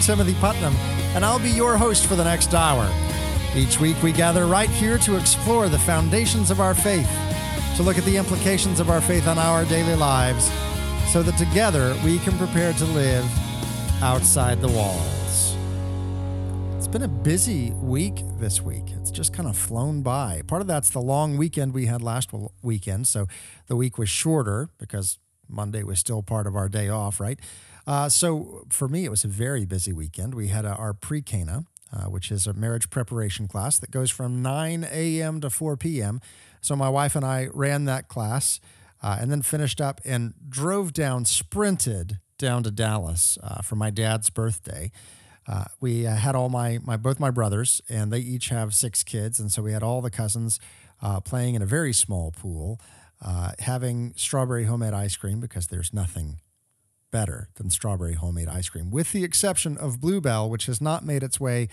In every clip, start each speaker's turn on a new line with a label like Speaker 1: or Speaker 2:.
Speaker 1: I'm Timothy Putnam, and I'll be your host for the next hour. Each week, we gather right here to explore the foundations of our faith, to look at the implications of our faith on our daily lives, so that together we can prepare to live outside the walls. It's been a busy week this week. It's just kind of flown by. Part of that's the long weekend we had last weekend, so the week was shorter because Monday was still part of our day off, right? Uh, so for me, it was a very busy weekend. We had a, our pre Cana, uh, which is a marriage preparation class that goes from 9 a.m. to 4 p.m. So my wife and I ran that class uh, and then finished up and drove down, sprinted down to Dallas uh, for my dad's birthday. Uh, we uh, had all my, my both my brothers, and they each have six kids, and so we had all the cousins playing in a very small pool uh, having strawberry homemade ice cream because there's nothing better than strawberry homemade ice cream, with the exception of Bluebell, which has not made its way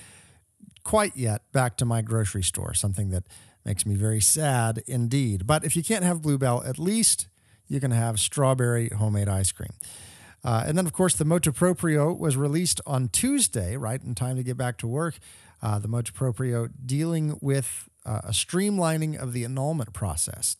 Speaker 1: quite yet back to my grocery store, something that makes me very sad indeed. But if you can't have Bluebell, at least you can have strawberry homemade ice cream. Uh, and then, of course, the motu proprio was released on Tuesday, right in time to get back to work. Uh, the motu proprio dealing with uh, a streamlining of the annulment process.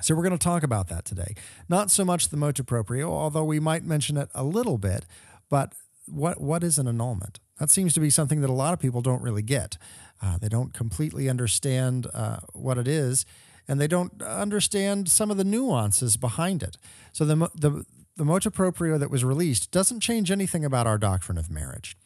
Speaker 1: So we're going to talk about that today. Not so much the motu proprio, although we might mention it a little bit, but what what is an annulment? That seems to be something that a lot of people don't really get. Uh, they don't completely understand uh, what it is, and they don't understand some of the nuances behind it. So the the the motu proprio that was released doesn't change anything about our doctrine of marriage.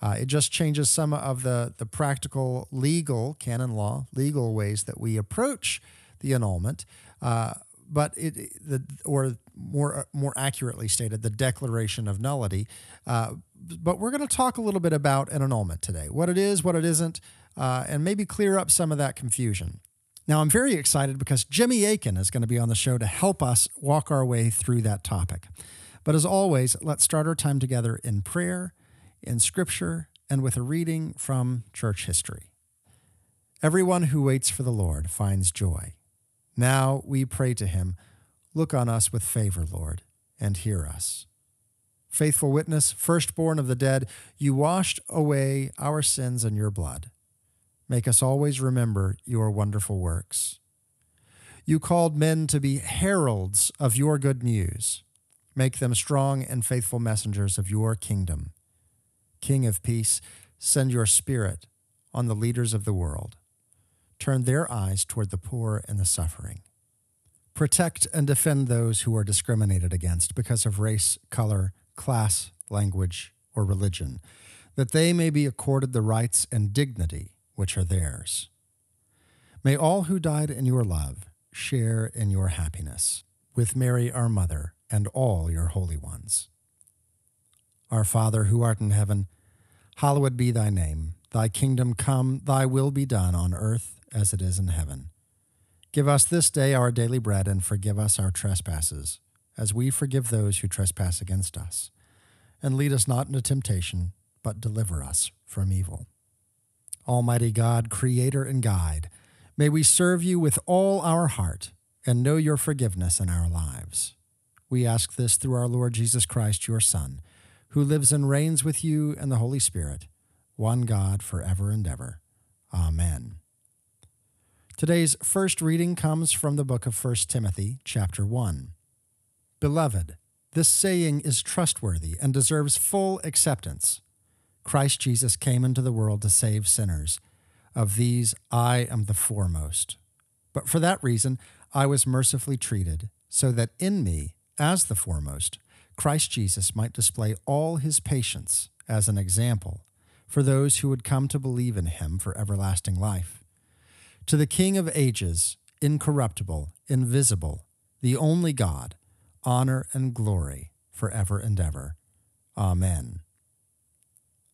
Speaker 1: Uh, it just changes some of the the practical, legal, canon law, legal ways that we approach the annulment. Uh, but it the or more more accurately stated, the declaration of nullity. Uh, but we're going to talk a little bit about an annulment today, what it is, what it isn't, uh, and maybe clear up some of that confusion. Now, I'm very excited because Jimmy Akin is going to be on the show to help us walk our way through that topic. But as always, let's start our time together in prayer, in scripture, and with a reading from church history. Everyone who waits for the Lord finds joy. Now we pray to him, Look on us with favor, Lord, and hear us. Faithful witness, firstborn of the dead, you washed away our sins in your blood. Make us always remember your wonderful works. You called men to be heralds of your good news. Make them strong and faithful messengers of your kingdom. King of peace, send your spirit on the leaders of the world turn their eyes toward the poor and the suffering. Protect and defend those who are discriminated against because of race, color, class, language, or religion, that they may be accorded the rights and dignity which are theirs. May all who died in your love share in your happiness, with Mary our Mother and all your holy ones. Our Father who art in heaven, hallowed be thy name. Thy kingdom come, thy will be done on earth as it is in heaven. Give us this day our daily bread, and forgive us our trespasses, as we forgive those who trespass against us. And lead us not into temptation, but deliver us from evil. Almighty God, Creator and Guide, may we serve you with all our heart and know your forgiveness in our lives. We ask this through our Lord Jesus Christ, your Son, who lives and reigns with you and the Holy Spirit, one God, forever and ever. Amen. Today's first reading comes from the book of 1 Timothy, chapter 1. Beloved, this saying is trustworthy and deserves full acceptance. Christ Jesus came into the world to save sinners. Of these, I am the foremost. But for that reason, I was mercifully treated, so that in me, as the foremost, Christ Jesus might display all his patience as an example for those who would come to believe in him for everlasting life. To the King of ages, incorruptible, invisible, the only God, honor and glory forever and ever. Amen.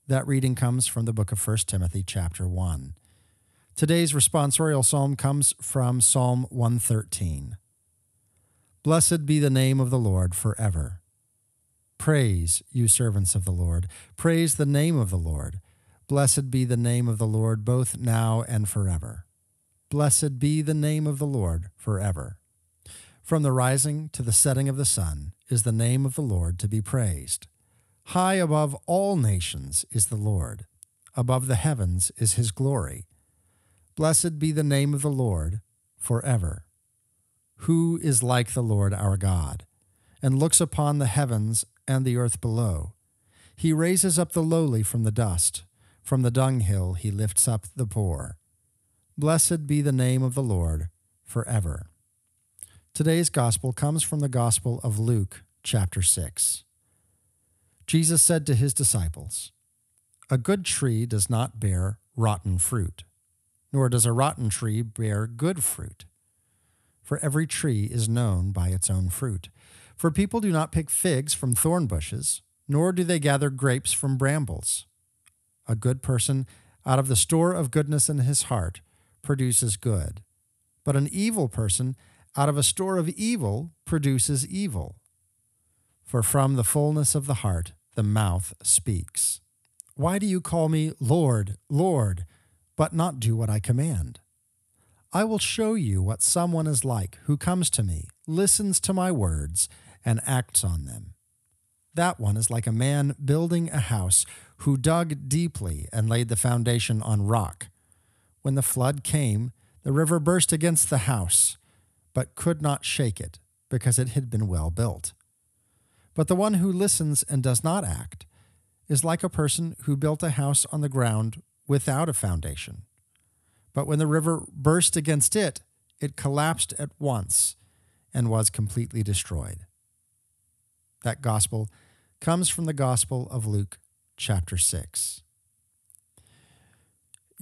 Speaker 1: That reading comes from the book of 1 Timothy, chapter 1. Today's responsorial psalm comes from Psalm 113. Blessed be the name of the Lord forever. Praise, you servants of the Lord. Praise the name of the Lord. Blessed be the name of the Lord both now and forever. Blessed be the name of the Lord forever. From the rising to the setting of the sun is the name of the Lord to be praised. High above all nations is the Lord, above the heavens is his glory. Blessed be the name of the Lord forever. Who is like the Lord our God, and looks upon the heavens and the earth below? He raises up the lowly from the dust, from the dunghill he lifts up the poor. Blessed be the name of the Lord forever. Today's gospel comes from the Gospel of Luke, chapter 6. Jesus said to his disciples, A good tree does not bear rotten fruit, nor does a rotten tree bear good fruit. For every tree is known by its own fruit. For people do not pick figs from thorn bushes, nor do they gather grapes from brambles. A good person out of the store of goodness in his heart produces good, but an evil person out of a store of evil produces evil. For from the fullness of the heart the mouth speaks. Why do you call me Lord, Lord, but not do what I command? I will show you what someone is like who comes to me, listens to my words, and acts on them. That one is like a man building a house who dug deeply and laid the foundation on rock. When the flood came, the river burst against the house, but could not shake it because it had been well built. But the one who listens and does not act is like a person who built a house on the ground without a foundation. But when the river burst against it, it collapsed at once and was completely destroyed. That gospel comes from the Gospel of Luke, chapter 6.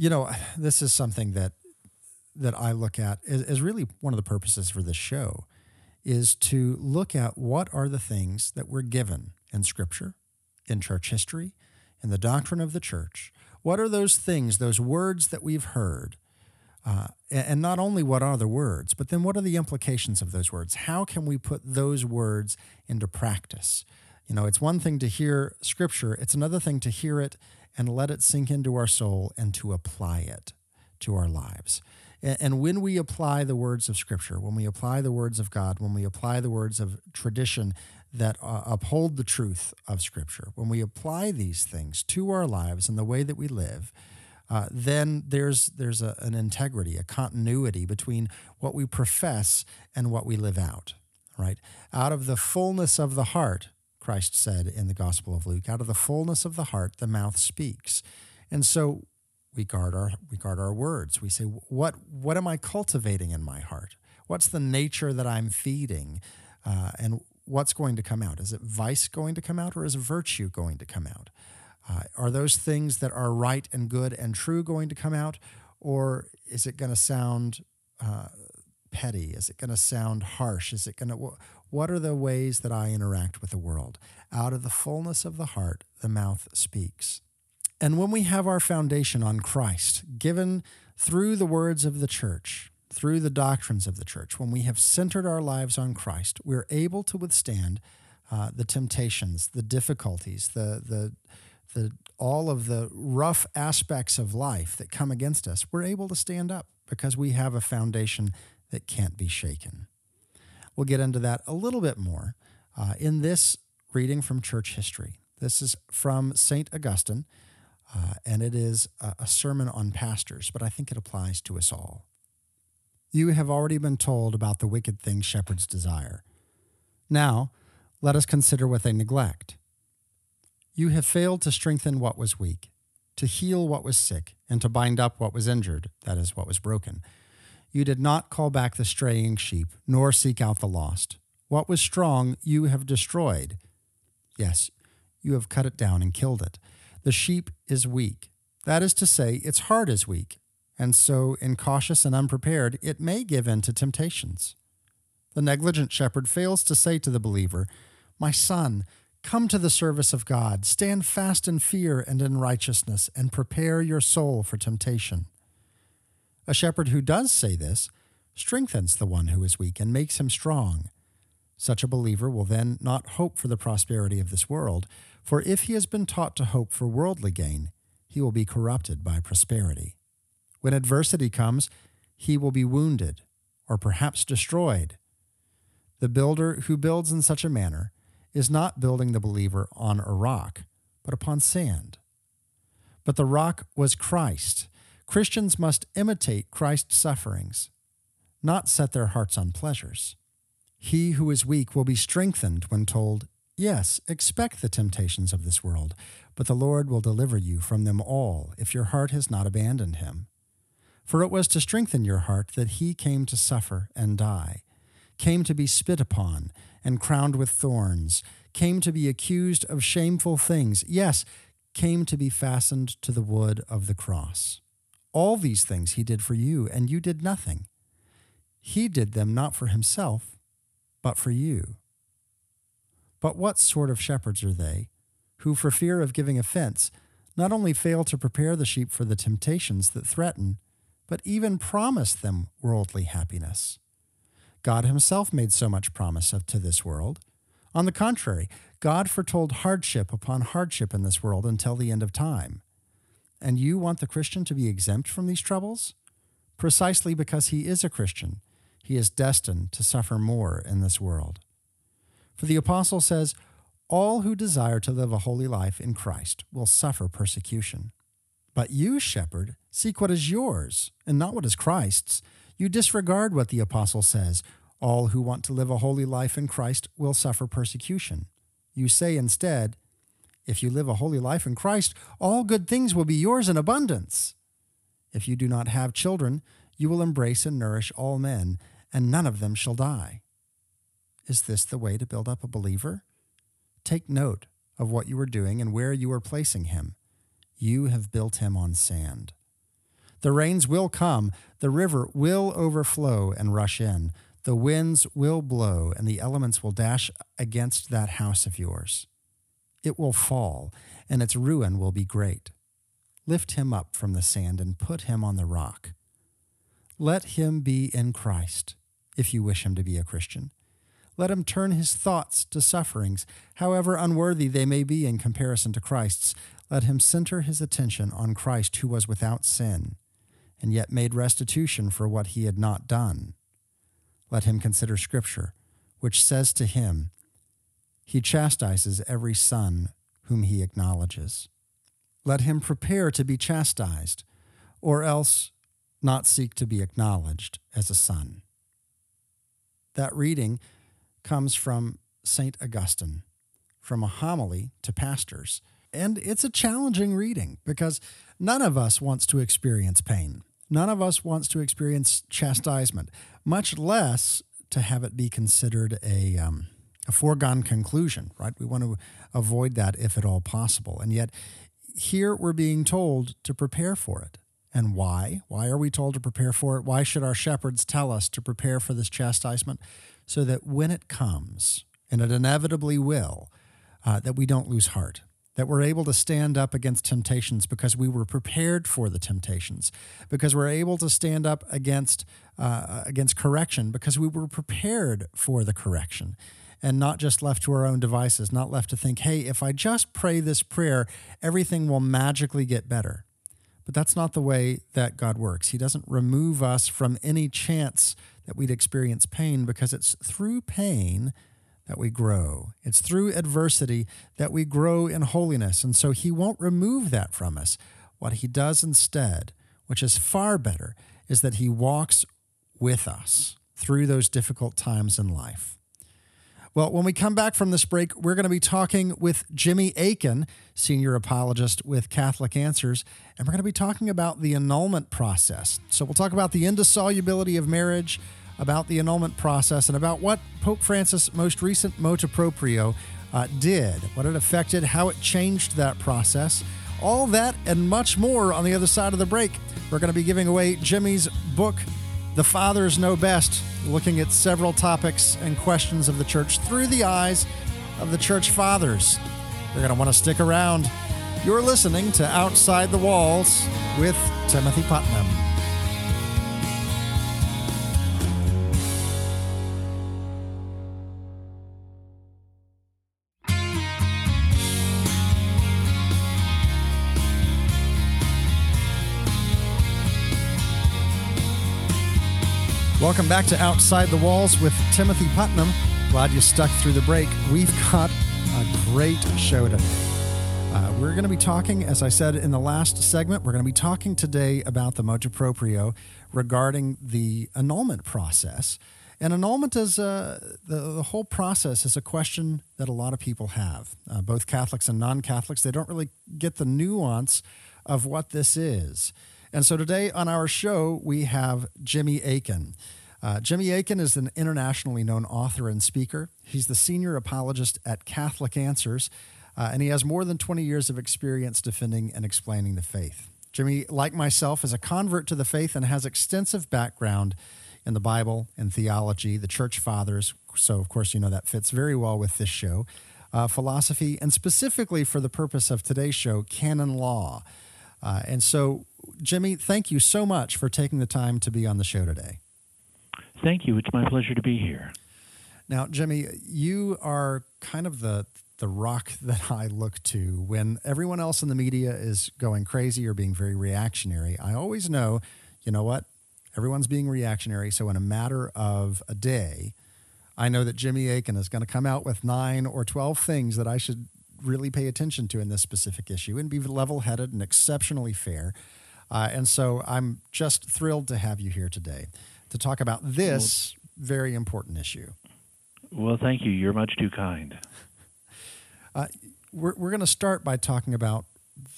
Speaker 1: You know, this is something that that I look at as, really one of the purposes for this show is to look at what are the things that we're given in Scripture, in church history, in the doctrine of the church. What are those things, those words that we've heard? Uh, and not only what are the words, but then what are the implications of those words? How can we put those words into practice? You know, it's one thing to hear Scripture, it's another thing to hear it and let it sink into our soul and to apply it to our lives. And when we apply the words of Scripture, when we apply the words of God, when we apply the words of tradition that uh, uphold the truth of Scripture, when we apply these things to our lives and the way that we live, uh, then there's there's a, an integrity, a continuity between what we profess and what we live out. Right out of the fullness of the heart, Christ said in the Gospel of Luke, out of the fullness of the heart, the mouth speaks. And so we guard our we guard our words. We say, what what am I cultivating in my heart? What's the nature that I'm feeding, uh, and what's going to come out? Is it vice going to come out, or is virtue going to come out? Uh, are those things that are right and good and true going to come out, or is it going to sound uh, petty? Is it going to sound harsh? Is it going to what are the ways that I interact with the world? Out of the fullness of the heart, the mouth speaks. And when we have our foundation on Christ, given through the words of the church, through the doctrines of the church, when we have centered our lives on Christ, we're able to withstand uh, the temptations, the difficulties, the, the, the, all of the rough aspects of life that come against us. We're able to stand up because we have a foundation that can't be shaken. We'll get into that a little bit more uh, in this reading from church history. This is from St. Augustine. Uh, and it is a, a sermon on pastors, but I think it applies to us all. You have already been told about the wicked things shepherds desire. Now, let us consider what they neglect. You have failed to strengthen what was weak, to heal what was sick, and to bind up what was injured, that is, what was broken. You did not call back the straying sheep, nor seek out the lost. What was strong, you have destroyed. Yes, you have cut it down and killed it. The sheep is weak. That is to say, its heart is weak, and so, incautious and unprepared, it may give in to temptations. The negligent shepherd fails to say to the believer, My son, come to the service of God, stand fast in fear and in righteousness, and prepare your soul for temptation. A shepherd who does say this strengthens the one who is weak and makes him strong. Such a believer will then not hope for the prosperity of this world, for if he has been taught to hope for worldly gain, he will be corrupted by prosperity. When adversity comes, he will be wounded or perhaps destroyed. The builder who builds in such a manner is not building the believer on a rock, but upon sand. But the rock was Christ. Christians must imitate Christ's sufferings, not set their hearts on pleasures. He who is weak will be strengthened when told, Yes, expect the temptations of this world, but the Lord will deliver you from them all if your heart has not abandoned him. For it was to strengthen your heart that he came to suffer and die, came to be spit upon and crowned with thorns, came to be accused of shameful things, yes, came to be fastened to the wood of the cross. All these things he did for you, and you did nothing. He did them not for himself, but for you. But what sort of shepherds are they, who, for fear of giving offense, not only fail to prepare the sheep for the temptations that threaten, but even promise them worldly happiness? God Himself made so much promise of to this world. On the contrary, God foretold hardship upon hardship in this world until the end of time. And you want the Christian to be exempt from these troubles? Precisely because he is a Christian, he is destined to suffer more in this world. For the apostle says, All who desire to live a holy life in Christ will suffer persecution. But you, shepherd, seek what is yours and not what is Christ's. You disregard what the apostle says all who want to live a holy life in Christ will suffer persecution. You say instead, If you live a holy life in Christ, all good things will be yours in abundance. If you do not have children, you will embrace and nourish all men, and none of them shall die. Is this the way to build up a believer? Take note of what you are doing and where you are placing him. You have built him on sand. The rains will come, the river will overflow and rush in, the winds will blow, and the elements will dash against that house of yours. It will fall, and its ruin will be great. Lift him up from the sand and put him on the rock. Let him be in Christ, if you wish him to be a Christian. Let him turn his thoughts to sufferings, however unworthy they may be in comparison to Christ's. Let him center his attention on Christ, who was without sin, and yet made restitution for what he had not done. Let him consider Scripture, which says to him, He chastises every son whom he acknowledges. Let him prepare to be chastised, or else not seek to be acknowledged as a son. That reading comes from St. Augustine, from a homily to pastors. And it's a challenging reading because none of us wants to experience pain. None of us wants to experience chastisement, much less to have it be considered a, um, a foregone conclusion, right? We want to avoid that if at all possible. And yet, here we're being told to prepare for it. And why? Why are we told to prepare for it? Why should our shepherds tell us to prepare for this chastisement? so that when it comes, and it inevitably will, uh, that we don't lose heart, that we're able to stand up against temptations because we were prepared for the temptations, because we're able to stand up against uh, against correction because we were prepared for the correction. And not just left to our own devices, not left to think, hey, if I just pray this prayer, everything will magically get better. But that's not the way that God works. He doesn't remove us from any chance that we'd experience pain because it's through pain that we grow. It's through adversity that we grow in holiness. And so He won't remove that from us. What He does instead, which is far better, is that He walks with us through those difficult times in life. Well, when we come back from this break, we're going to be talking with Jimmy Akin, senior apologist with Catholic Answers, and we're going to be talking about the annulment process. So we'll talk about the indissolubility of marriage, about the annulment process, and about what Pope Francis' most recent motu proprio uh, did, what it affected, how it changed that process. All that and much more on the other side of the break. We're going to be giving away Jimmy's book, The Fathers Know Best, looking at several topics and questions of the church through the eyes of the church fathers. You're going to want to stick around. You're listening to Outside the Walls with Timothy Putnam. Welcome back to Outside the Walls with Timothy Putnam. Glad you stuck through the break. We've got a great show today. Uh, we're going to be talking, as I said in the last segment, we're going to be talking today about the motu proprio regarding the annulment process. And annulment is uh, the, the whole process is a question that a lot of people have, uh, both Catholics and non Catholics. They don't really get the nuance of what this is. And so today on our show, we have Jimmy Akin. Uh, Jimmy Akin is an internationally known author and speaker. He's the senior apologist at Catholic Answers, uh, and he has more than 20 years of experience defending and explaining the faith. Jimmy, like myself, is a convert to the faith and has extensive background in the Bible and theology, the church fathers. So, of course, you know that fits very well with this show. Uh, philosophy, and specifically for the purpose of today's show, canon law. Uh, and so, Jimmy, thank you so much for taking the time to be on the show today.
Speaker 2: Thank you. It's my pleasure to be here.
Speaker 1: Now, Jimmy, you are kind of the the rock that I look to when everyone else in the media is going crazy or being very reactionary. I always know, you know what? Everyone's being reactionary. So, in a matter of a day, I know that Jimmy Akin is going to come out with nine or 12 things that I should really pay attention to in this specific issue and be level headed and exceptionally fair. Uh, and so, I'm just thrilled to have you here today to talk about this very important issue.
Speaker 2: Well, thank you. You're much too kind.
Speaker 1: Uh, we're we're going to start by talking about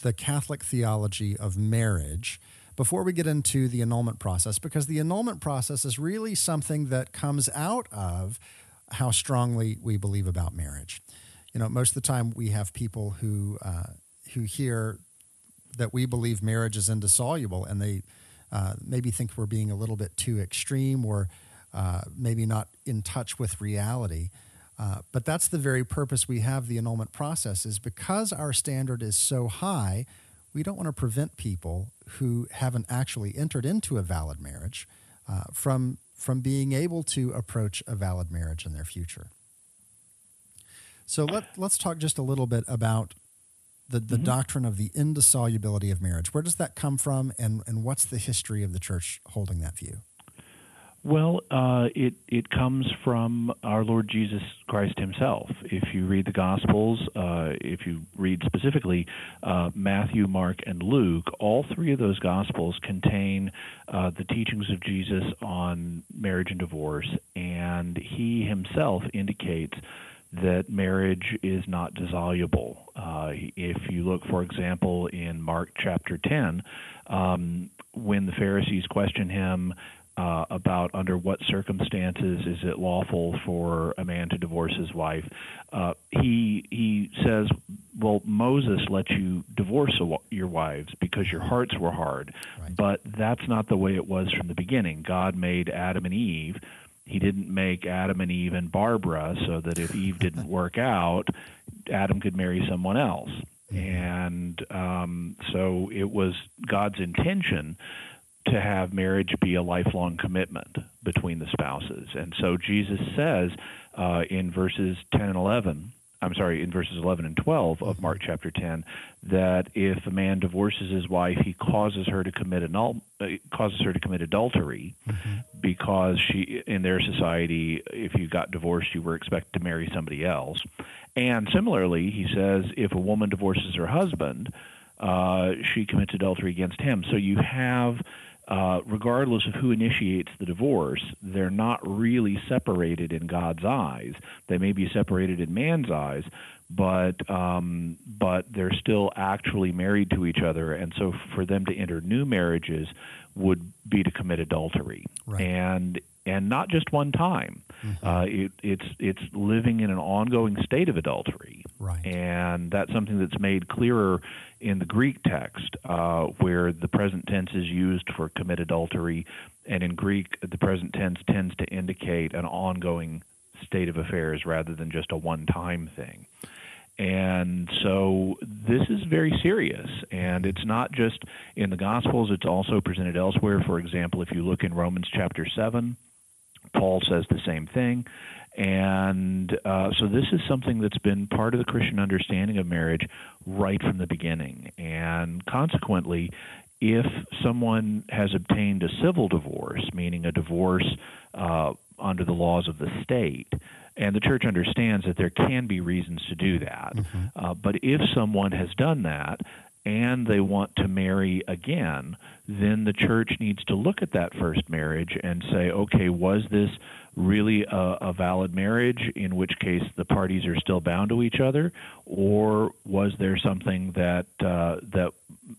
Speaker 1: the Catholic theology of marriage before we get into the annulment process, because the annulment process is really something that comes out of how strongly we believe about marriage. You know, most of the time we have people who uh, who hear that we believe marriage is indissoluble, and they uh, maybe think we're being a little bit too extreme or uh, maybe not in touch with reality. Uh, but that's the very purpose we have the annulment process is because our standard is so high, we don't want to prevent people who haven't actually entered into a valid marriage uh, from from being able to approach a valid marriage in their future. So let let's talk just a little bit about the, the mm-hmm. doctrine of the indissolubility of marriage. Where does that come from, and, and what's the history of the church holding that view?
Speaker 2: Well, uh, it it comes from our Lord Jesus Christ Himself. If you read the Gospels, uh, if you read specifically uh, Matthew, Mark, and Luke, all three of those Gospels contain uh, the teachings of Jesus on marriage and divorce, and He Himself indicates that marriage is not dissoluble. Uh, if you look, for example, in Mark chapter 10, um, when the Pharisees question him uh, about under what circumstances is it lawful for a man to divorce his wife, uh, he he says, "Well, Moses let you divorce your wives because your hearts were hard, right. but that's not the way it was from the beginning. God made Adam and Eve." He didn't make Adam and Eve and Barbara so that if Eve didn't work out, Adam could marry someone else. Mm-hmm. And um, so it was God's intention to have marriage be a lifelong commitment between the spouses. And so Jesus says uh, in verses 10 and 11, I'm sorry, in verses 11 and 12 of Mark chapter 10, that if a man divorces his wife, he causes her to commit annul, uh, causes her to commit adultery, mm-hmm. because she, in their society, if you got divorced, you were expected to marry somebody else. And similarly, he says if a woman divorces her husband, uh, she commits adultery against him. So you have uh, regardless of who initiates the divorce, they're not really separated in God's eyes. They may be separated in man's eyes, but um, but they're still actually married to each other, and so for them to enter new marriages would be to commit adultery, right. and and not just one time. Mm-hmm. Uh, it, it's it's living in an ongoing state of adultery,
Speaker 1: right.
Speaker 2: and that's something that's made clearer in the Greek text, uh, where the present tense is used for commit adultery, and in Greek the present tense tends to indicate an ongoing state of affairs rather than just a one-time thing. And so this is very serious, and it's not just in the Gospels, it's also presented elsewhere. For example, if you look in Romans chapter 7, Paul says the same thing. And uh, so this is something that's been part of the Christian understanding of marriage right from the beginning. And consequently, if someone has obtained a civil divorce, meaning a divorce uh, under the laws of the state, and the church understands that there can be reasons to do that. Mm-hmm. Uh, but if someone has done that and they want to marry again, then the church needs to look at that first marriage and say, okay, was this really a, a, valid marriage, in which case the parties are still bound to each other, or was there something that uh, that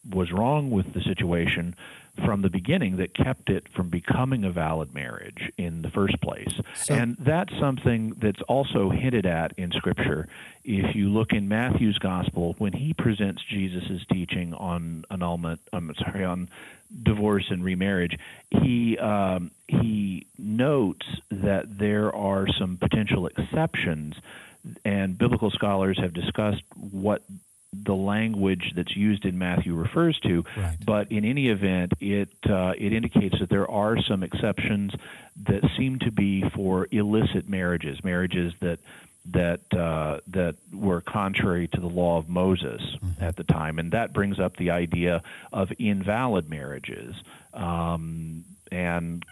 Speaker 2: was wrong with the situation from the beginning that kept it from becoming a valid marriage in the first place. So, and that's something that's also hinted at in Scripture. If you look in Matthew's Gospel, when he presents Jesus' teaching on annulment, I'm sorry, on divorce and remarriage, he um, he notes that there are some potential exceptions, and biblical scholars have discussed what the language that's used in Matthew refers to. Right. But in any event, it uh, it indicates that there are some exceptions that seem to be for illicit marriages, marriages that that uh, that were contrary to the law of Moses mm-hmm. at the time, and that brings up the idea of invalid marriages. Um, and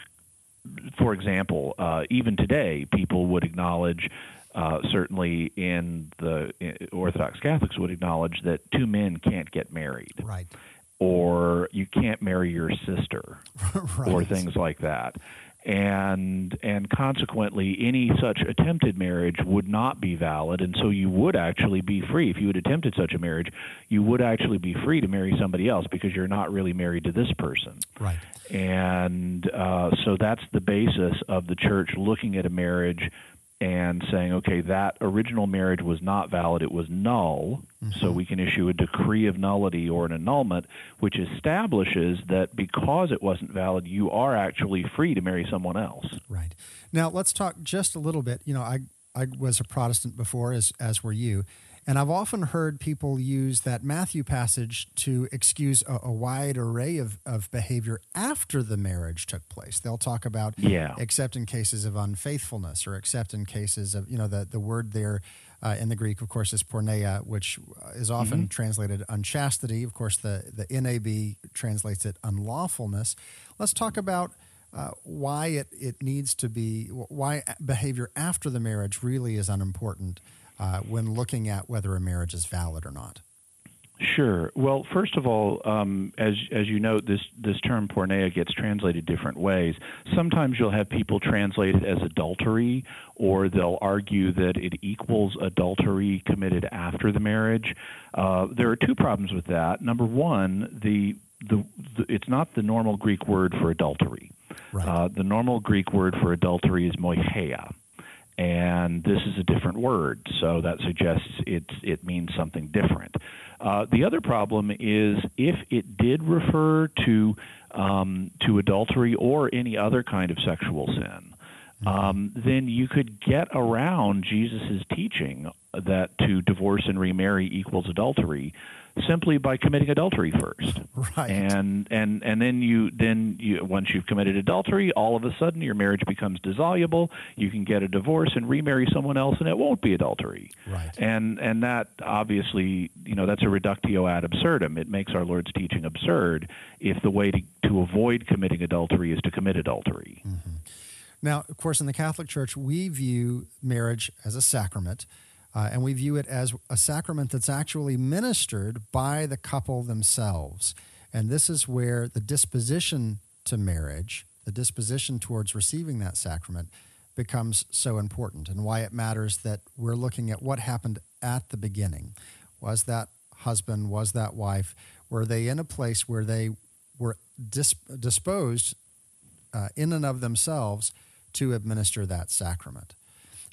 Speaker 2: for example, uh, even today, people would acknowledge uh, certainly in the in Orthodox Catholics would acknowledge that two men can't get married.
Speaker 1: Right.
Speaker 2: Or you can't marry your sister,
Speaker 1: right.
Speaker 2: or things like that, and and consequently, any such attempted marriage would not be valid, and so you would actually be free if you had attempted such a marriage. You would actually be free to marry somebody else because you're not really married to this person.
Speaker 1: Right.
Speaker 2: And uh, so that's the basis of the church looking at a marriage and saying, okay, that original marriage was not valid, it was null, mm-hmm. so we can issue a decree of nullity or an annulment, which establishes that because it wasn't valid, you are actually free to marry someone else.
Speaker 1: Right. Now, let's talk just a little bit. You know, I, I was a Protestant before, as, as were you. And I've often heard people use that Matthew passage to excuse a, a, wide array of, of behavior after the marriage took place. They'll talk about
Speaker 2: yeah.
Speaker 1: except in cases of unfaithfulness or except in cases of, you know, the, the word there uh, in the Greek, of course, is porneia, which is often mm-hmm. translated unchastity. Of course, the, the NAB translates it unlawfulness. Let's talk about uh, why it, it needs to be, why behavior after the marriage really is unimportant uh, when looking at whether a marriage is valid or not?
Speaker 2: Sure. Well, first of all, um, as as you note, this this term porneia gets translated different ways. Sometimes you'll have people translate it as adultery, or they'll argue that it equals adultery committed after the marriage. Uh, there are two problems with that. Number one, the, the, the it's not the normal Greek word for adultery.
Speaker 1: Right. Uh,
Speaker 2: the normal Greek word for adultery is moicheia and this is a different word, so that suggests it's, it means something different. Uh, the other problem is if it did refer to um, to adultery or any other kind of sexual sin, um, then you could get around Jesus' teaching that to divorce and remarry equals adultery simply by committing adultery first.
Speaker 1: Right.
Speaker 2: And and and then you then you once you've committed adultery, all of a sudden your marriage becomes dissoluble. You can get a divorce and remarry someone else, and it won't be adultery.
Speaker 1: Right.
Speaker 2: And and that obviously you know that's a reductio ad absurdum. It makes our Lord's teaching absurd if the way to to avoid committing adultery is to commit adultery.
Speaker 1: Mm-hmm. Now, of course, in the Catholic Church, we view marriage as a sacrament. Uh, and we view it as a sacrament that's actually ministered by the couple themselves. And this is where the disposition to marriage, the disposition towards receiving that sacrament, becomes so important and why it matters that we're looking at what happened at the beginning. Was that husband, was that wife, were they in a place where they were dis- disposed uh, in and of themselves to administer that sacrament?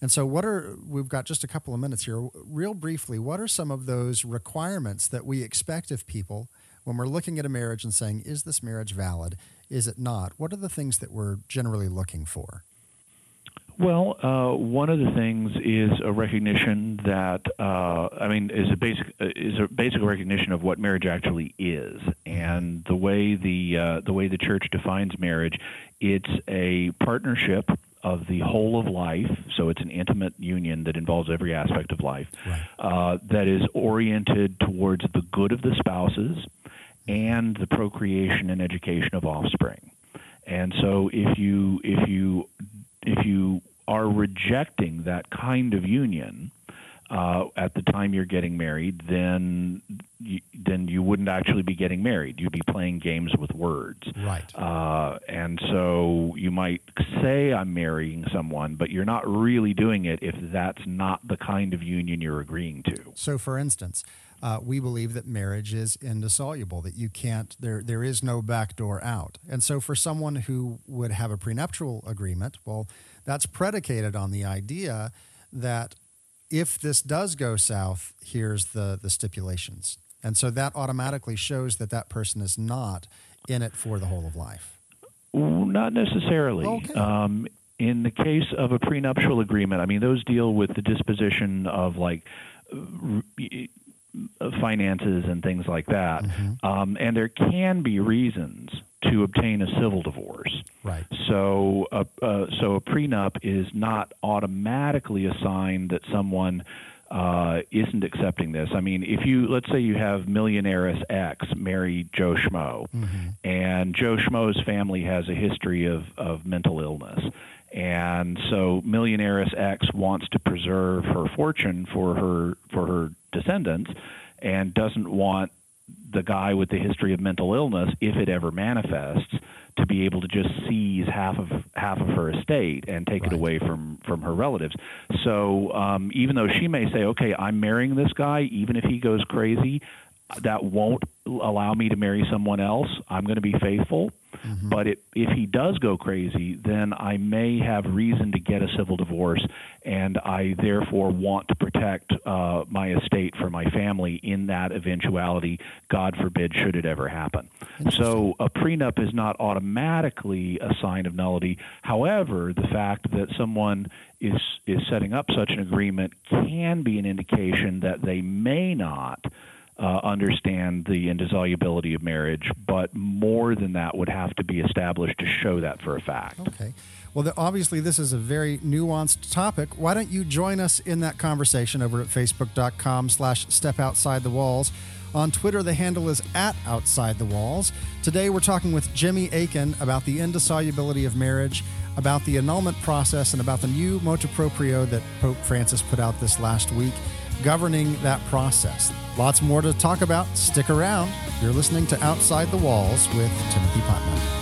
Speaker 1: And so, what are we've got just a couple of minutes here. Real briefly, what are some of those requirements that we expect of people when we're looking at a marriage and saying, is this marriage valid? Is it not? What are the things that we're generally looking for?
Speaker 2: Well, uh, one of the things is a recognition that uh, I mean is a basic uh, is a basic recognition of what marriage actually is, and the way the uh, the way the church defines marriage, it's a partnership of the whole of life, so it's an intimate union that involves every aspect of life,
Speaker 1: right.
Speaker 2: uh, that is oriented towards the good of the spouses and the procreation and education of offspring. And so if you if you if you are rejecting that kind of union uh, at the time you're getting married, then you, then you wouldn't actually be getting married. You'd be playing games with words.
Speaker 1: Right.
Speaker 2: Uh, and so you might say I'm marrying someone, but you're not really doing it if that's not the kind of union you're agreeing to.
Speaker 1: So, for instance, uh, we believe that marriage is indissoluble, that you can't, there, there is no backdoor out. And so, for someone who would have a prenuptial agreement, well, that's predicated on the idea that if this does go south, here's the, the stipulations. And so that automatically shows that that person is not in it for the whole of life.
Speaker 2: Not necessarily.
Speaker 1: Okay.
Speaker 2: Um, in the case of a prenuptial agreement, I mean, those deal with the disposition of like finances and things like that.
Speaker 1: Mm-hmm.
Speaker 2: Um, and there can be reasons to obtain a civil divorce.
Speaker 1: Right.
Speaker 2: So, a, uh, so a prenup is not automatically a sign that someone uh, isn't accepting this. I mean, if you let's say you have millionairess X marry Joe Schmo, and Joe Schmo's family has a history of of mental illness. And so millionairess X wants to preserve her fortune for her for her descendants and doesn't want the guy with the history of mental illness, if it ever manifests, to be able to just seize half of half of her estate and take
Speaker 1: Right.
Speaker 2: it away from from her relatives. So um, even though she may say, "Okay, I'm marrying this guy, even if he goes crazy," that won't allow me to marry someone else. I'm going to be faithful. But it, if he does go crazy, then I may have reason to get a civil divorce, and I therefore want to protect uh, my estate for my family in that eventuality. God forbid, should it ever happen. So a prenup is not automatically a sign of nullity. However, the fact that someone is is setting up such an agreement can be an indication that they may not uh, understand the indissolubility of marriage, but more than that would have to be established to show that for a fact.
Speaker 1: Okay. Well, obviously, this is a very nuanced topic. Why don't you join us in that conversation over at facebook.com slash step outside the walls. On Twitter, the handle is at outside the walls. Today, we're talking with Jimmy Akin about the indissolubility of marriage, about the annulment process, and about the new motu proprio that Pope Francis put out this last week governing that process. Lots more to talk about. Stick around. You're listening to Outside the Walls with Timothy Putnam.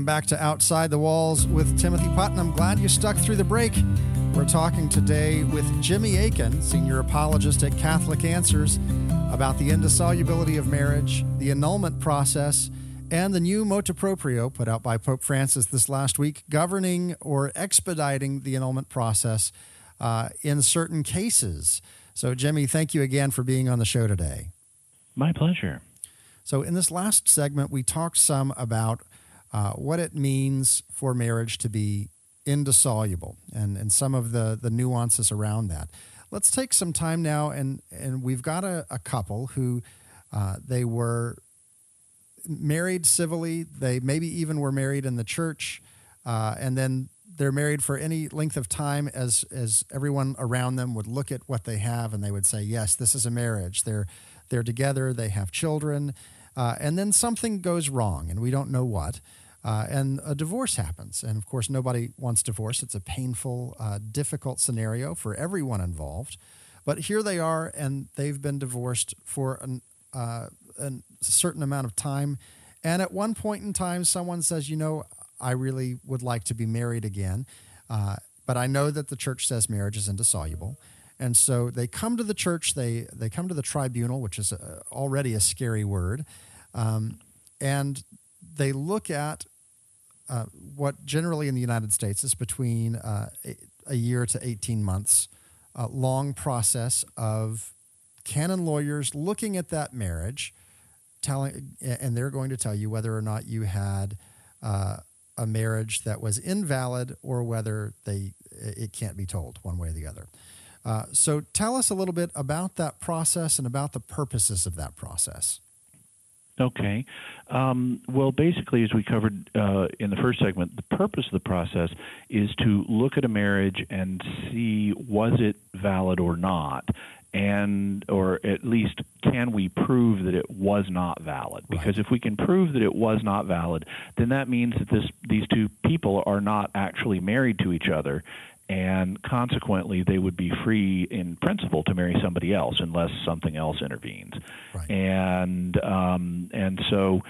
Speaker 1: Welcome back to Outside the Walls with Timothy Putnam. Glad you stuck through the break. We're talking today with Jimmy Akin, senior apologist at Catholic Answers, about the indissolubility of marriage, the annulment process, and the new motu proprio put out by Pope Francis this last week, governing or expediting the annulment process uh, in certain cases. So, Jimmy, thank you again for being on the show today.
Speaker 2: My pleasure.
Speaker 1: So, in this last segment, we talked some about uh, what it means for marriage to be indissoluble and, and some of the, the nuances around that. Let's take some time now, and, and we've got a, a couple who uh, they were married civilly, they maybe even were married in the church, uh, and then they're married for any length of time as as everyone around them would look at what they have and they would say yes this is a marriage. They're they're together. They have children. Uh, and then something goes wrong and we don't know what uh, and a divorce happens. And of course nobody wants divorce. It's a painful uh, difficult scenario for everyone involved. But here they are and they've been divorced for an, uh, a certain amount of time. And at one point in time someone says you know I really would like to be married again. Uh, but I know that the church says marriage is indissoluble. And so they come to the church, they, they come to the tribunal, which is a, already a scary word, um, and they look at uh, what generally in the United States is between uh, a, a year to 18 months uh, long process of canon lawyers looking at that marriage, telling, and they're going to tell you whether or not you had uh, a marriage that was invalid or whether they it can't be told one way or the other. Uh, so tell us a little bit about that process and about the purposes of that process.
Speaker 2: Okay. Um, well, basically, as we covered uh, in the first segment, the purpose of the process is to look at a marriage and see was it valid or not, and or at least can we prove that it was not valid? Because right. if we can prove that it was not valid, then that means that this these two people are not actually married to each other, and consequently they would be free in principle to marry somebody else unless something else intervenes right. and um, and so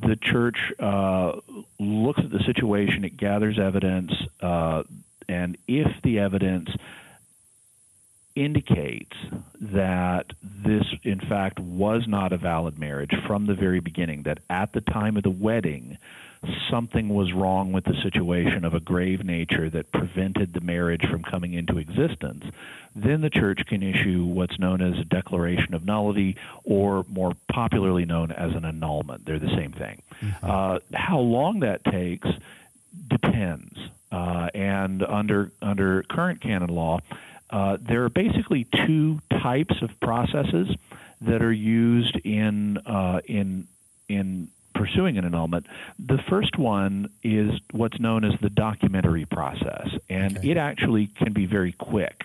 Speaker 2: the church uh, looks at the situation it gathers evidence uh, and if the evidence indicates that this, in fact, was not a valid marriage from the very beginning, that at the time of the wedding, something was wrong with the situation of a grave nature that prevented the marriage from coming into existence, then the church can issue what's known as a declaration of nullity or more popularly known as an annulment. They're the same thing. Mm-hmm. Uh, how long that takes depends. Uh, and under under current canon law, uh, there are basically two types of processes that are used in uh, in in pursuing an annulment. The first one is what's known as the documentary process, and okay. it actually can be very quick.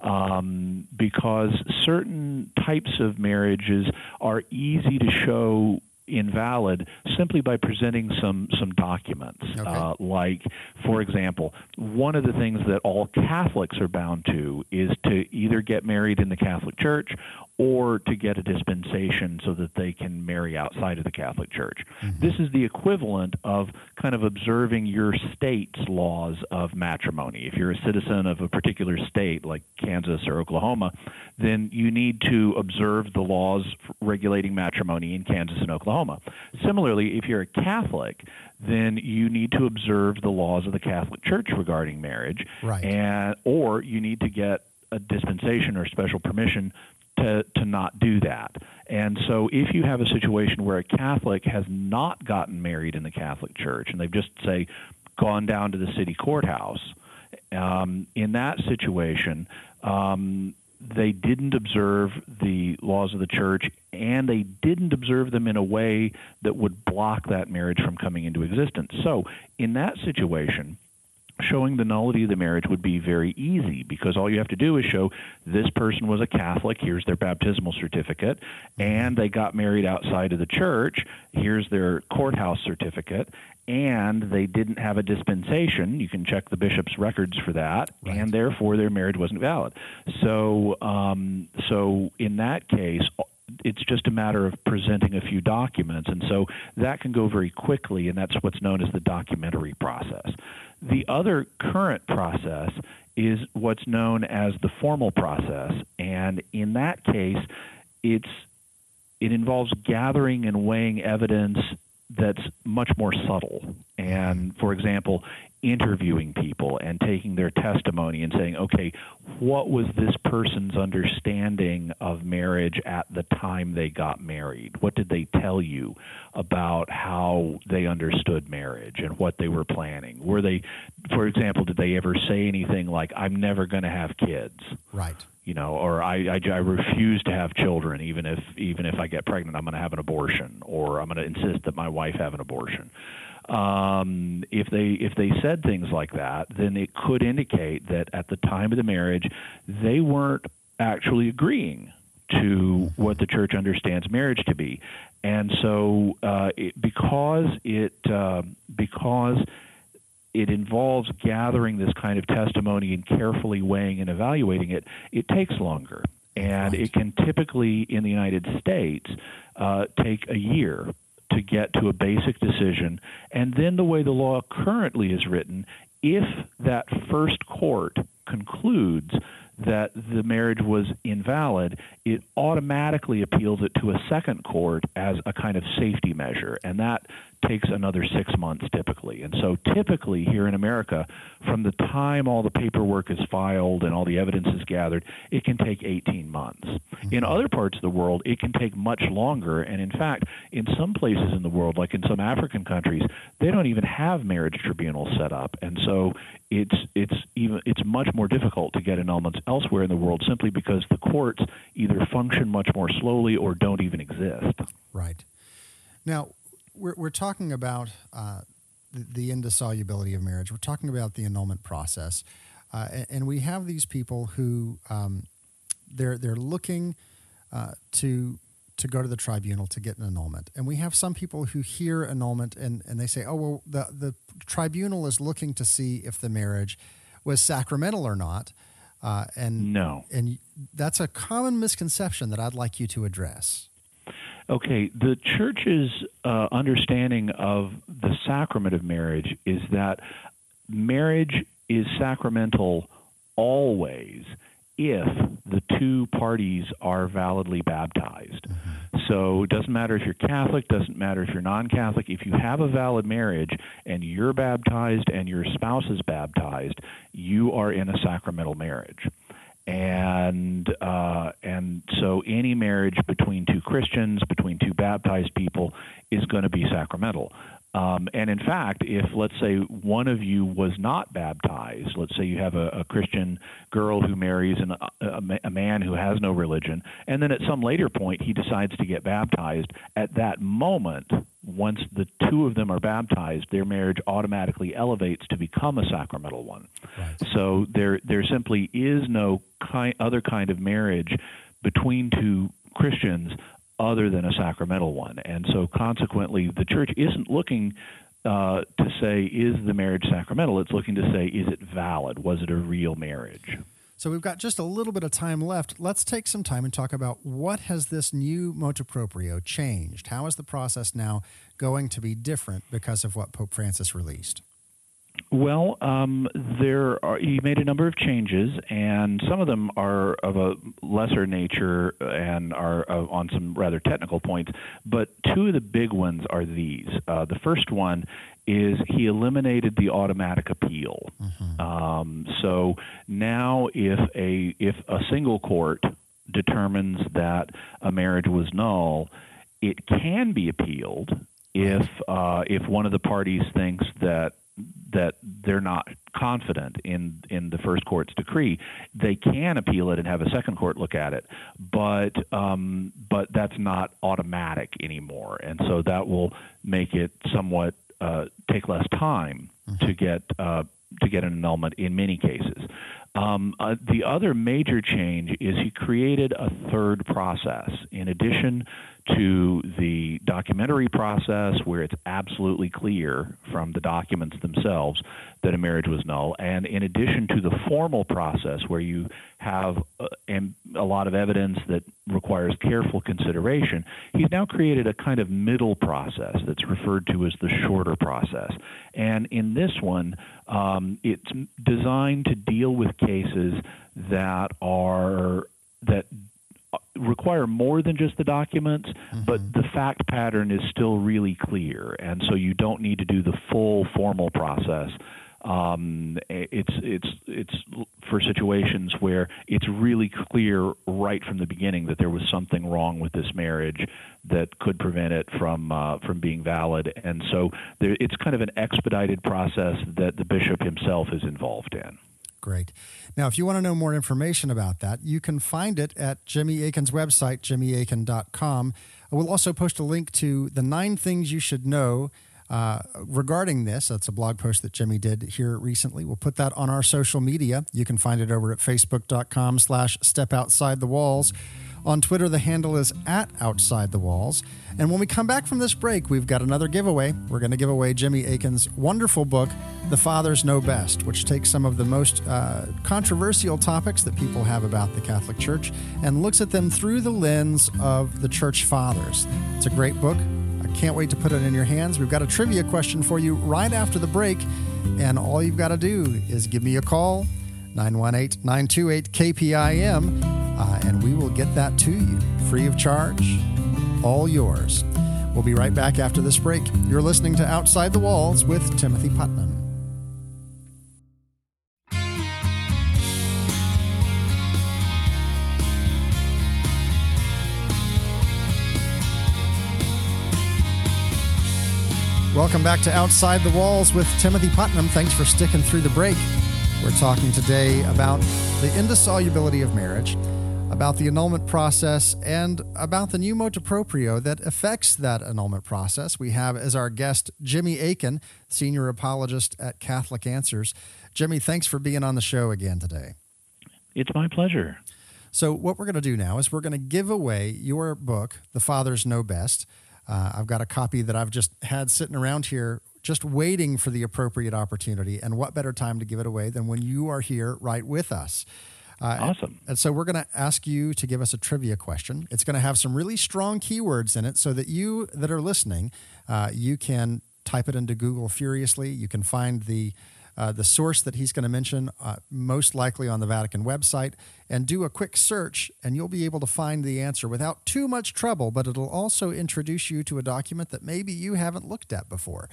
Speaker 2: Um, because certain types of marriages are easy to show invalid simply by presenting some some documents. Okay. Uh, like, for example, one of the things that all Catholics are bound to is to either get married in the Catholic Church or to get a dispensation so that they can marry outside of the Catholic Church. Mm-hmm. This is the equivalent of kind of observing your state's laws of matrimony. If you're a citizen of a particular state like Kansas or Oklahoma, then you need to observe the laws regulating matrimony in Kansas and Oklahoma. Similarly, if you're a Catholic, then you need to observe the laws of the Catholic Church regarding marriage,
Speaker 1: right.
Speaker 2: and or you need to get a dispensation or special permission to, to not do that. And so, if you have a situation where a Catholic has not gotten married in the Catholic Church and they've just, say, gone down to the city courthouse, um, in that situation, um, they didn't observe the laws of the church and they didn't observe them in a way that would block that marriage from coming into existence. So, in that situation, showing the nullity of the marriage would be very easy because all you have to do is show this person was a Catholic, here's their baptismal certificate, and they got married outside of the church, here's their courthouse certificate, and they didn't have a dispensation. You can check the bishop's records for that, right. and therefore their marriage wasn't valid. So, um, so in that case, it's just a matter of presenting a few documents, and so that can go very quickly, and that's what's known as the documentary process. The other current process is what's known as the formal process, and in that case, it's it involves gathering and weighing evidence that's much more subtle. And for example, interviewing people and taking their testimony and saying, okay, what was this person's understanding of marriage at the time they got married? What did they tell you about how they understood marriage and what they were planning? Were they, for example, did they ever say anything like, I'm never going to have kids?
Speaker 1: Right
Speaker 2: you know, or I, I, I refuse to have children, even if even if I get pregnant, I'm going to have an abortion, or I'm going to insist that my wife have an abortion. Um, if they if they said things like that, then it could indicate that at the time of the marriage, they weren't actually agreeing to what the church understands marriage to be, and so uh, it, because it uh, because it involves gathering this kind of testimony and carefully weighing and evaluating it, it takes longer. And it can typically, in the United States, uh, take a year to get to a basic decision. And then the way the law currently is written, if that first court concludes that the marriage was invalid, it automatically appeals it to a second court as a kind of safety measure. And that takes another six months typically. And so typically here in America, from the time all the paperwork is filed and all the evidence is gathered, it can take 18 months. In mm-hmm. other parts of the world, it can take much longer. And in fact, in some places in the world, like in some African countries, they don't even have marriage tribunals set up. And so it's it's even it's much more difficult to get annulments elsewhere in the world simply because the courts either function much more slowly or don't even exist.
Speaker 1: Right. Now, we're, we're talking about uh, the, the, indissolubility of marriage. We're talking about the annulment process. Uh, and, and, we have these people who um, they're, they're looking uh, to, to go to the tribunal to get an annulment. And we have some people who hear annulment and, and they say, oh, well, the, the tribunal is looking to see if the marriage was sacramental or not.
Speaker 2: Uh, and no,
Speaker 1: and that's a common misconception that I'd like you to address.
Speaker 2: Okay, the church's uh, understanding of the sacrament of marriage is that marriage is sacramental always if the two parties are validly baptized. Mm-hmm. So it doesn't matter if you're Catholic, doesn't matter if you're non-Catholic. If you have a valid marriage and you're baptized and your spouse is baptized, you are in a sacramental marriage and uh, and so any marriage between two Christians, between two baptized people, is going to be sacramental. Um, and in fact, if let's say one of you was not baptized, let's say you have a, a Christian girl who marries an, a, a man who has no religion, and then at some later point he decides to get baptized, at that moment, once the two of them are baptized, their marriage automatically elevates to become a sacramental one. Right. So there, there simply is no kind, other kind of marriage between two Christians other than a sacramental one. And so consequently, the church isn't looking uh, to say, is the marriage sacramental? It's looking to say, is it valid? Was it a real marriage?
Speaker 1: So we've got just a little bit of time left. Let's take some time and talk about what has this new motu proprio changed? How is the process now going to be different because of what Pope Francis released?
Speaker 2: Well, um, there are, he made a number of changes, and some of them are of a lesser nature and are uh, on some rather technical points. But two of the big ones are these. Uh, the first one is he eliminated the automatic appeal. Mm-hmm. Um, so now, if a if a single court determines that a marriage was null, it can be appealed if uh, if one of the parties thinks that that they're not confident in in the first court's decree, they can appeal it and have a second court look at it. But um, but that's not automatic anymore, and so that will make it somewhat uh, take less time mm-hmm. to get uh, to get an annulment in many cases. Um, uh, the other major change is he created a third process. In addition to the documentary process, where it's absolutely clear from the documents themselves that a marriage was null, and in addition to the formal process, where you have a, uh, a lot of evidence that requires careful consideration, he's now created a kind of middle process that's referred to as the shorter process. And in this one, um, it's designed to deal with cases that are that require more than just the documents, mm-hmm. but the fact pattern is still really clear, and so you don't need to do the full formal process. Um, it's it's it's for situations where it's really clear right from the beginning that there was something wrong with this marriage that could prevent it from uh, from being valid, and so there, it's kind of an expedited process that the bishop himself is involved in.
Speaker 1: Great. Now, if you want to know more information about that, you can find it at Jimmy Akin's website, jimmyakin.com. We'll also post a link to the nine things you should know uh, regarding this. That's a blog post that Jimmy did here recently. We'll put that on our social media. You can find it over at facebook.com slash step outside the walls. On Twitter, the handle is at Outside the Walls. And when we come back from this break, we've got another giveaway. We're going to give away Jimmy Akin's wonderful book, The Fathers Know Best, which takes some of the most uh, controversial topics that people have about the Catholic Church and looks at them through the lens of the Church Fathers. It's a great book. I can't wait to put it in your hands. We've got a trivia question for you right after the break. And all you've got to do is give me a call, 918 928 KPIM, uh, and we will get that to you free of charge, all yours. We'll be right back after this break. You're listening to Outside the Walls with Timothy Putnam. Welcome back to Outside the Walls with Timothy Putnam. Thanks for sticking through the break. We're talking today about the indissolubility of marriage, about the annulment process, and about the new motu proprio that affects that annulment process. We have as our guest Jimmy Akin, senior apologist at Catholic Answers. Jimmy, thanks for being on the show again today.
Speaker 2: It's my pleasure.
Speaker 1: So, what we're going to do now is we're going to give away your book, The Fathers Know Best. Uh, I've got a copy that I've just had sitting around here, just waiting for the appropriate opportunity. And what better time to give it away than when you are here right with us?
Speaker 2: Uh, awesome.
Speaker 1: And, and so we're going to ask you to give us a trivia question. It's going to have some really strong keywords in it so that you that are listening, uh, you can type it into Google furiously. You can find the uh, the source that he's going to mention, uh, most likely on the Vatican website, and do a quick search, and you'll be able to find the answer without too much trouble. But it'll also introduce you to a document that maybe you haven't looked at before.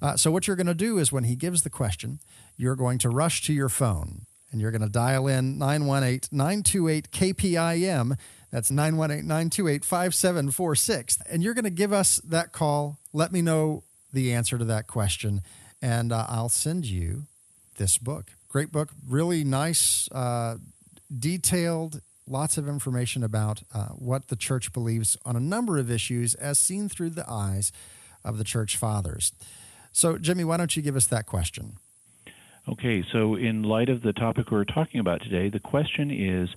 Speaker 1: Uh, so, what you're going to do is when he gives the question, you're going to rush to your phone and you're going to dial in 918 928 KPIM. That's 918 928 5746. And you're going to give us that call. Let me know the answer to that question and uh, I'll send you this book. Great book, really nice, uh, detailed, lots of information about uh, what the church believes on a number of issues as seen through the eyes of the church fathers. So, Jimmy, why don't you give us that question?
Speaker 2: Okay, so in light of the topic we're talking about today, the question is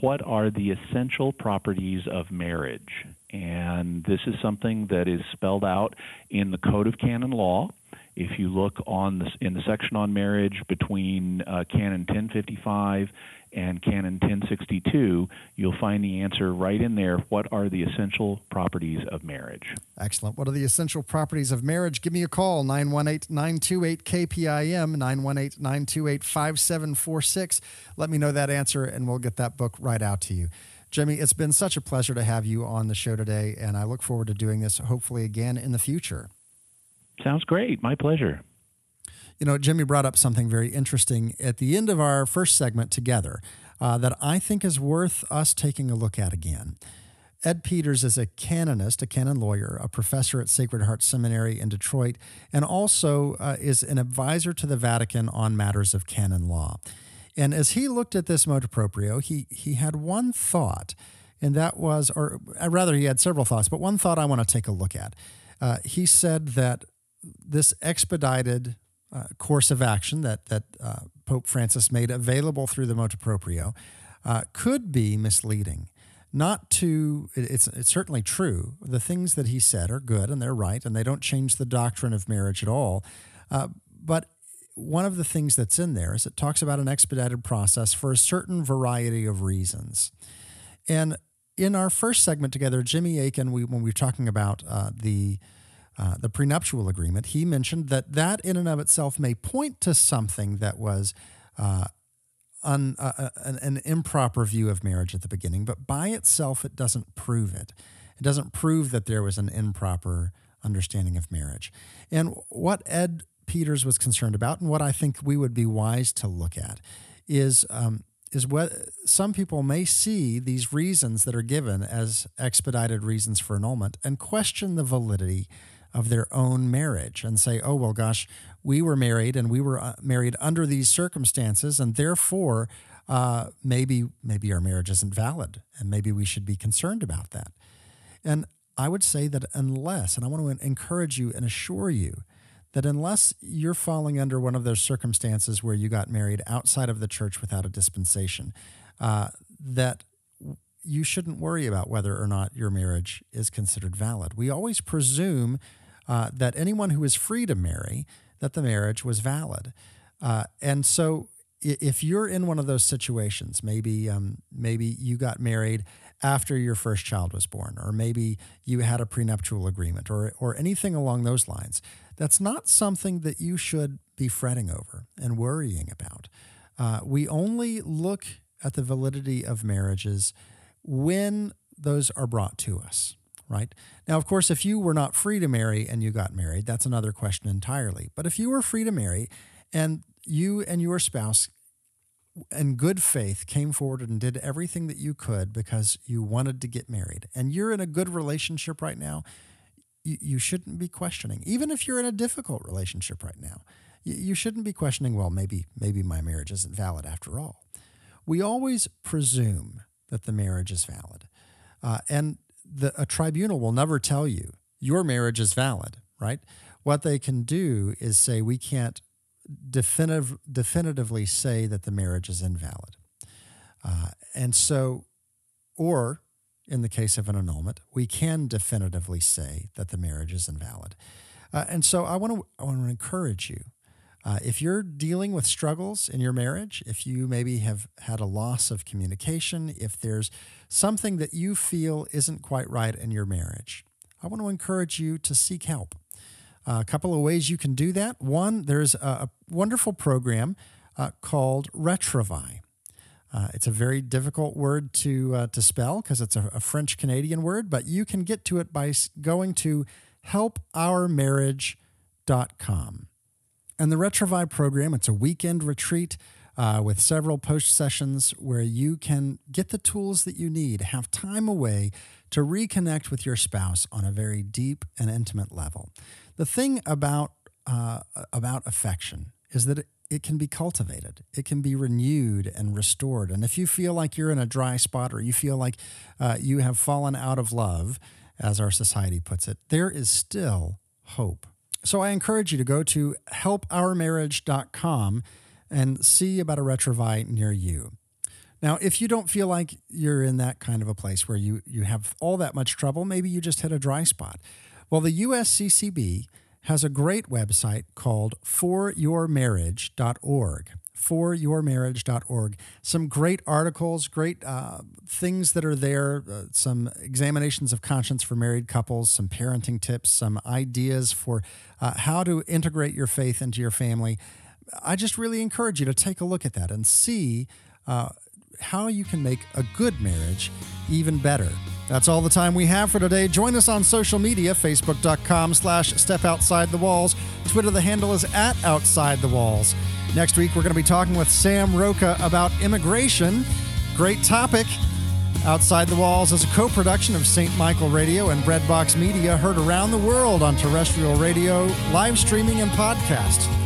Speaker 2: what are the essential properties of marriage? And this is something that is spelled out in the Code of Canon Law. If you look on the, in the section on marriage between uh, Canon 1055 and Canon 1062, you'll find the answer right in there. What are the essential properties of marriage?
Speaker 1: Excellent. What are the essential properties of marriage? Give me a call, 918 928 KPIM, 918 928 5746. Let me know that answer, and we'll get that book right out to you. Jimmy, it's been such a pleasure to have you on the show today, and I look forward to doing this hopefully again in the future.
Speaker 2: Sounds great. My pleasure.
Speaker 1: You know, Jimmy brought up something very interesting at the end of our first segment together uh, that I think is worth us taking a look at again. Ed Peters is a canonist, a canon lawyer, a professor at Sacred Heart Seminary in Detroit, and also uh, is an advisor to the Vatican on matters of canon law. And as he looked at this motu proprio, he, he had one thought, and that was, or uh, rather, he had several thoughts, but one thought I want to take a look at. Uh, he said that this expedited uh, course of action that that uh, Pope Francis made available through the motu proprio uh, could be misleading. Not to it's it's certainly true. The things that he said are good and they're right and they don't change the doctrine of marriage at all. Uh, but one of the things that's in there is it talks about an expedited process for a certain variety of reasons. And in our first segment together, Jimmy Akin, we, when we were talking about uh, the uh, the prenuptial agreement, he mentioned that that in and of itself may point to something that was uh, un, uh, uh, an, an, improper view of marriage at the beginning, but by itself, it doesn't prove it. It doesn't prove that there was an improper understanding of marriage. And what Ed Peters was concerned about, and what I think we would be wise to look at, is um, is what some people may see these reasons that are given as expedited reasons for annulment and question the validity of their own marriage and say, oh, well, gosh, we were married and we were uh, married under these circumstances, and therefore uh, maybe maybe our marriage isn't valid, and maybe we should be concerned about that. And I would say that unless, and I want to encourage you and assure you that unless you're falling under one of those circumstances where you got married outside of the church without a dispensation, uh, that you shouldn't worry about whether or not your marriage is considered valid. We always presume uh, that anyone who is free to marry, that the marriage was valid. Uh, and so if you're in one of those situations, maybe um, maybe you got married after your first child was born, or maybe you had a prenuptial agreement, or or anything along those lines. That's not something that you should be fretting over and worrying about. Uh, we only look at the validity of marriages when those are brought to us right? Now, of course, if you were not free to marry and you got married, that's another question entirely. But if you were free to marry and you and your spouse in good faith came forward and did everything that you could because you wanted to get married and you're in a good relationship right now, you, you shouldn't be questioning. Even if you're in a difficult relationship right now, you, you shouldn't be questioning, well, maybe, maybe my marriage isn't valid after all. We always presume that the marriage is valid. Uh, and the, a tribunal will never tell you your marriage is valid, right? What they can do is say we can't definitive, definitively say that the marriage is invalid. Uh, and so, or in the case of an annulment, we can definitively say that the marriage is invalid. Uh, and so I want to I want to encourage you. Uh, if you're dealing with struggles in your marriage, if you maybe have had a loss of communication, if there's something that you feel isn't quite right in your marriage, I want to encourage you to seek help. Uh, a couple of ways you can do that. One, there's a, a wonderful program uh, called Retrouvaille. Uh, it's a very difficult word to uh, to spell because it's a, a French Canadian word, but you can get to it by going to helpourmarriage.com. And the Retrouvaille program, it's a weekend retreat uh, with several post sessions where you can get the tools that you need, have time away to reconnect with your spouse on a very deep and intimate level. The thing about uh, about affection is that it, it can be cultivated. It can be renewed and restored. And if you feel like you're in a dry spot or you feel like uh, you have fallen out of love, as our society puts it, there is still hope. So I encourage you to go to helpourmarriage.com and see about a Retrouvaille near you. Now, if you don't feel like you're in that kind of a place where you, you have all that much trouble, maybe you just hit a dry spot. Well, the USCCB has a great website called foryourmarriage.org. Foryourmarriage.org. Some great articles, great uh, things that are there, uh, some examinations of conscience for married couples, some parenting tips, some ideas for uh, how to integrate your faith into your family. I just really encourage you to take a look at that and see uh, how you can make a good marriage even better. That's all the time we have for today. Join us on social media, facebook.com slash step outside the walls. Twitter, the handle is at outside the walls. Next week, we're going to be talking with Sam Roca about immigration. Great topic. Outside the Walls is a co production of St. Michael Radio and Breadbox Media, heard around the world on terrestrial radio, live streaming, and podcast.